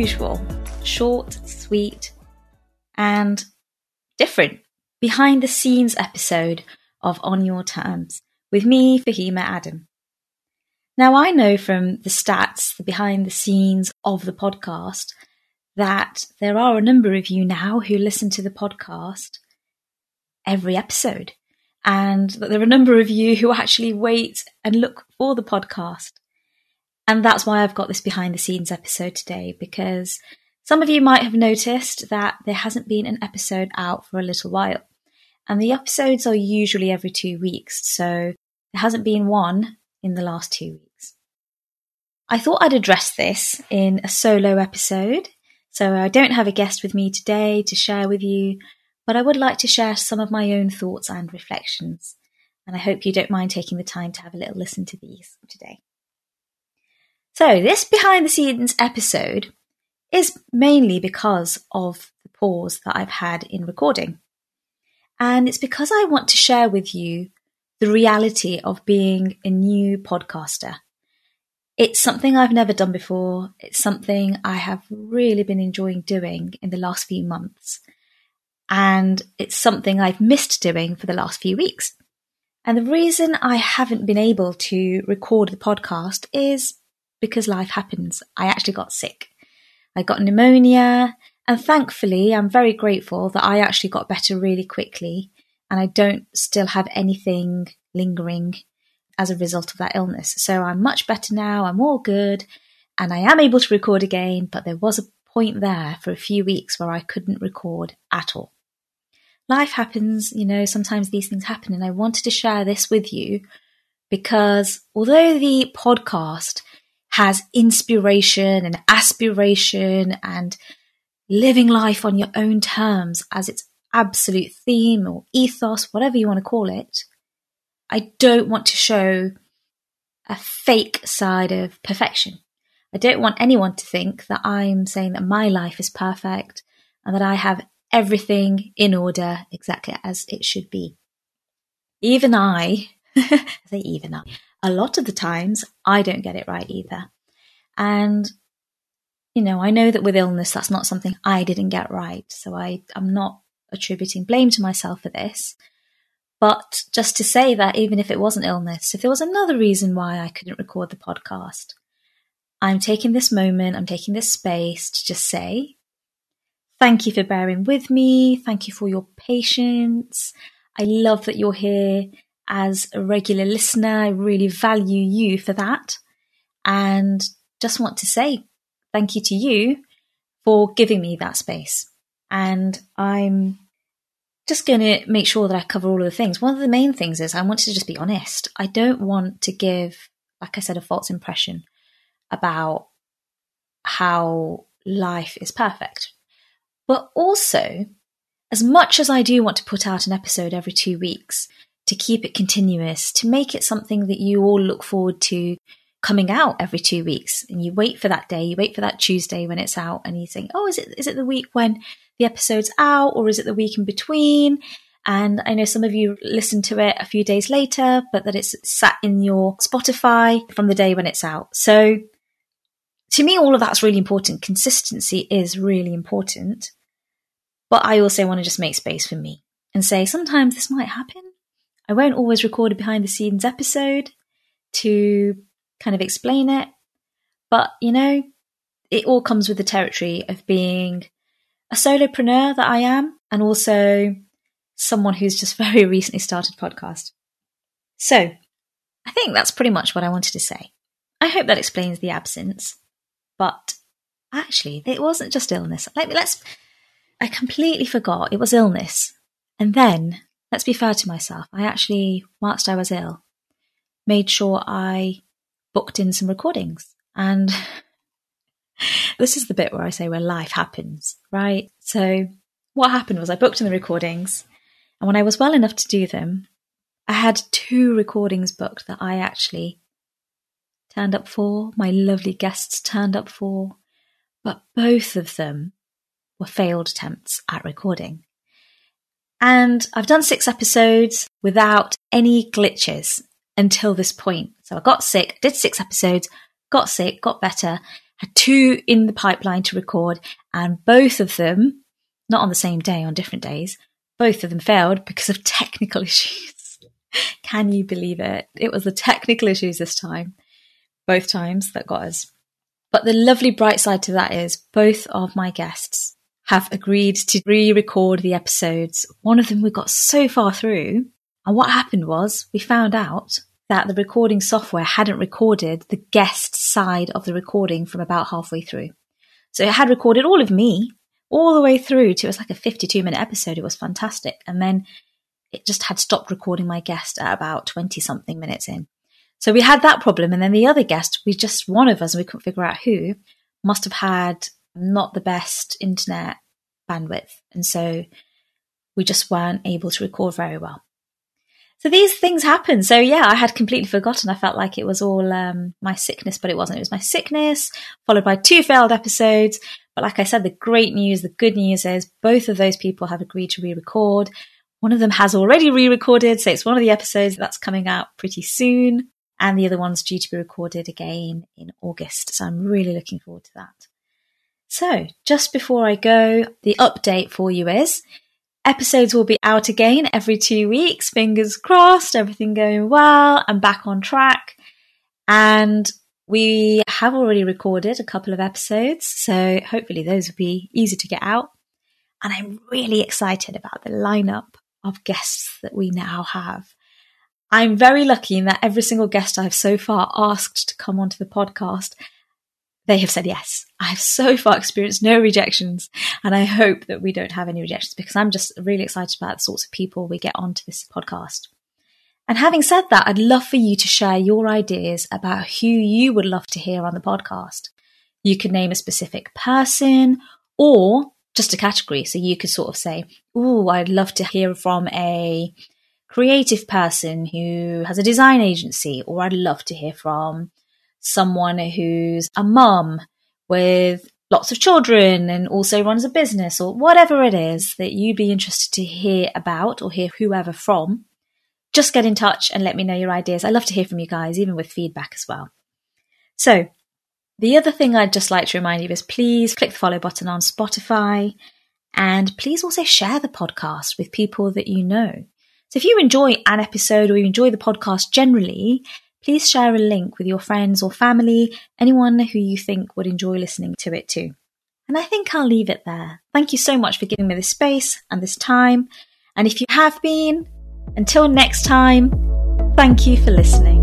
unusual, short, sweet, and different behind the scenes episode of On Your Terms with me, Fahima Adam. Now, I know from the stats, the behind the scenes of the podcast, that there are a number of you now who listen to the podcast every episode, and that there are a number of you who actually wait and look for the podcast. And that's why I've got this behind the scenes episode today, because some of you might have noticed that there hasn't been an episode out for a little while. And the episodes are usually every two weeks, so there hasn't been one in the last two weeks. I thought I'd address this in a solo episode, so I don't have a guest with me today to share with you, but I would like to share some of my own thoughts and reflections. And I hope you don't mind taking the time to have a little listen to these today. So, this behind the scenes episode is mainly because of the pause that I've had in recording. And it's because I want to share with you the reality of being a new podcaster. It's something I've never done before. It's something I have really been enjoying doing in the last few months. And it's something I've missed doing for the last few weeks. And the reason I haven't been able to record the podcast is because life happens. I actually got sick. I got pneumonia and thankfully, I'm very grateful that I actually got better really quickly and I don't still have anything lingering as a result of that illness. So I'm much better now. I'm all good and I am able to record again, but there was a point there for a few weeks where I couldn't record at all. Life happens, you know, sometimes these things happen and I wanted to share this with you because although the podcast has inspiration and aspiration and living life on your own terms as its absolute theme or ethos, whatever you want to call it, I don't want to show a fake side of perfection. I don't want anyone to think that I'm saying that my life is perfect and that I have everything in order exactly as it should be. Even I, say even I, a lot of the times I don't get it right either. And you know, I know that with illness, that's not something I didn't get right. So I, I'm not attributing blame to myself for this. But just to say that even if it wasn't illness, if there was another reason why I couldn't record the podcast, I'm taking this moment, I'm taking this space to just say, thank you for bearing with me. Thank you for your patience. I love that you're here as a regular listener. I really value you for that. And just want to say thank you to you for giving me that space. And I'm just going to make sure that I cover all of the things. One of the main things is I want to just be honest. I don't want to give, like I said, a false impression about how life is perfect. But also, as much as I do want to put out an episode every two weeks, to keep it continuous, to make it something that you all look forward to coming out every two weeks. And you wait for that day you wait for that tuesday when it's out and you think oh is it is it the week when the episode's out or is it the week in between? And i know some of you listen to it a few days later but that it's sat in your spotify from the day when it's out. So to me all of that's really important. Consistency is really important. But i also want to just make space for me and say sometimes this might happen i won't always record a behind the scenes episode to kind of explain it. But, you know, it all comes with the territory of being a solopreneur that I am and also someone who's just very recently started podcast. So I think that's pretty much what I wanted to say. I hope that explains the absence, but actually it wasn't just illness. Let me, let's, I completely forgot it was illness. And then let's be fair to myself. I actually, whilst I was ill, made sure I booked in some recordings. And this is the bit where I say where life happens, right? So what happened was I booked in the recordings, and when I was well enough to do them, I had two recordings booked that I actually turned up for, my lovely guests turned up for, but both of them were failed attempts at recording. And I've done six episodes without any glitches until this point. So I got sick, did six episodes, got sick, got better, had two in the pipeline to record, and both of them, not on the same day, on different days, both of them failed because of technical issues. Can you believe it? It was the technical issues this time, both times that got us. But the lovely bright side to that is both of my guests have agreed to re record the episodes. One of them we got so far through. And what happened was we found out that the recording software hadn't recorded the guest side of the recording from about halfway through. So it had recorded all of me all the way through to it was like a 52 minute episode. It was fantastic. And then it just had stopped recording my guest at about 20 something minutes in. So we had that problem. And then the other guest, we just, one of us, we couldn't figure out who, must have had not the best internet bandwidth. And so we just weren't able to record very well. So these things happen. So yeah, I had completely forgotten. I felt like it was all um, my sickness, but it wasn't. It was my sickness, followed by two failed episodes. But like I said, the great news, the good news is both of those people have agreed to re-record. One of them has already re-recorded, so it's one of the episodes that's coming out pretty soon and the other one's due to be recorded again in August. So I'm really looking forward to that. So just before I go, the update for you is episodes will be out again every two weeks. Fingers crossed, everything going well. I'm back on track. And we have already recorded a couple of episodes. So hopefully those will be easy to get out. And I'm really excited about the lineup of guests that we now have. I'm very lucky in that every single guest I've so far asked to come onto the podcast, they have said yes. I have so far experienced no rejections, and I hope that we don't have any rejections because I'm just really excited about the sorts of people we get onto this podcast. And having said that, I'd love for you to share your ideas about who you would love to hear on the podcast. You could name a specific person or just a category. So you could sort of say, Oh, I'd love to hear from a creative person who has a design agency, or I'd love to hear from someone who's a mum with lots of children and also runs a business or whatever it is that you'd be interested to hear about or hear whoever from, just get in touch and let me know your ideas. I love to hear from you guys, even with feedback as well. So, the other thing I'd just like to remind you is please click the follow button on Spotify and please also share the podcast with people that you know. So if you enjoy an episode or you enjoy the podcast generally, please share a link with your friends or family, anyone who you think would enjoy listening to it too. And I think I'll leave it there. Thank you so much for giving me this space and this time. And if you have been, until next time, thank you for listening.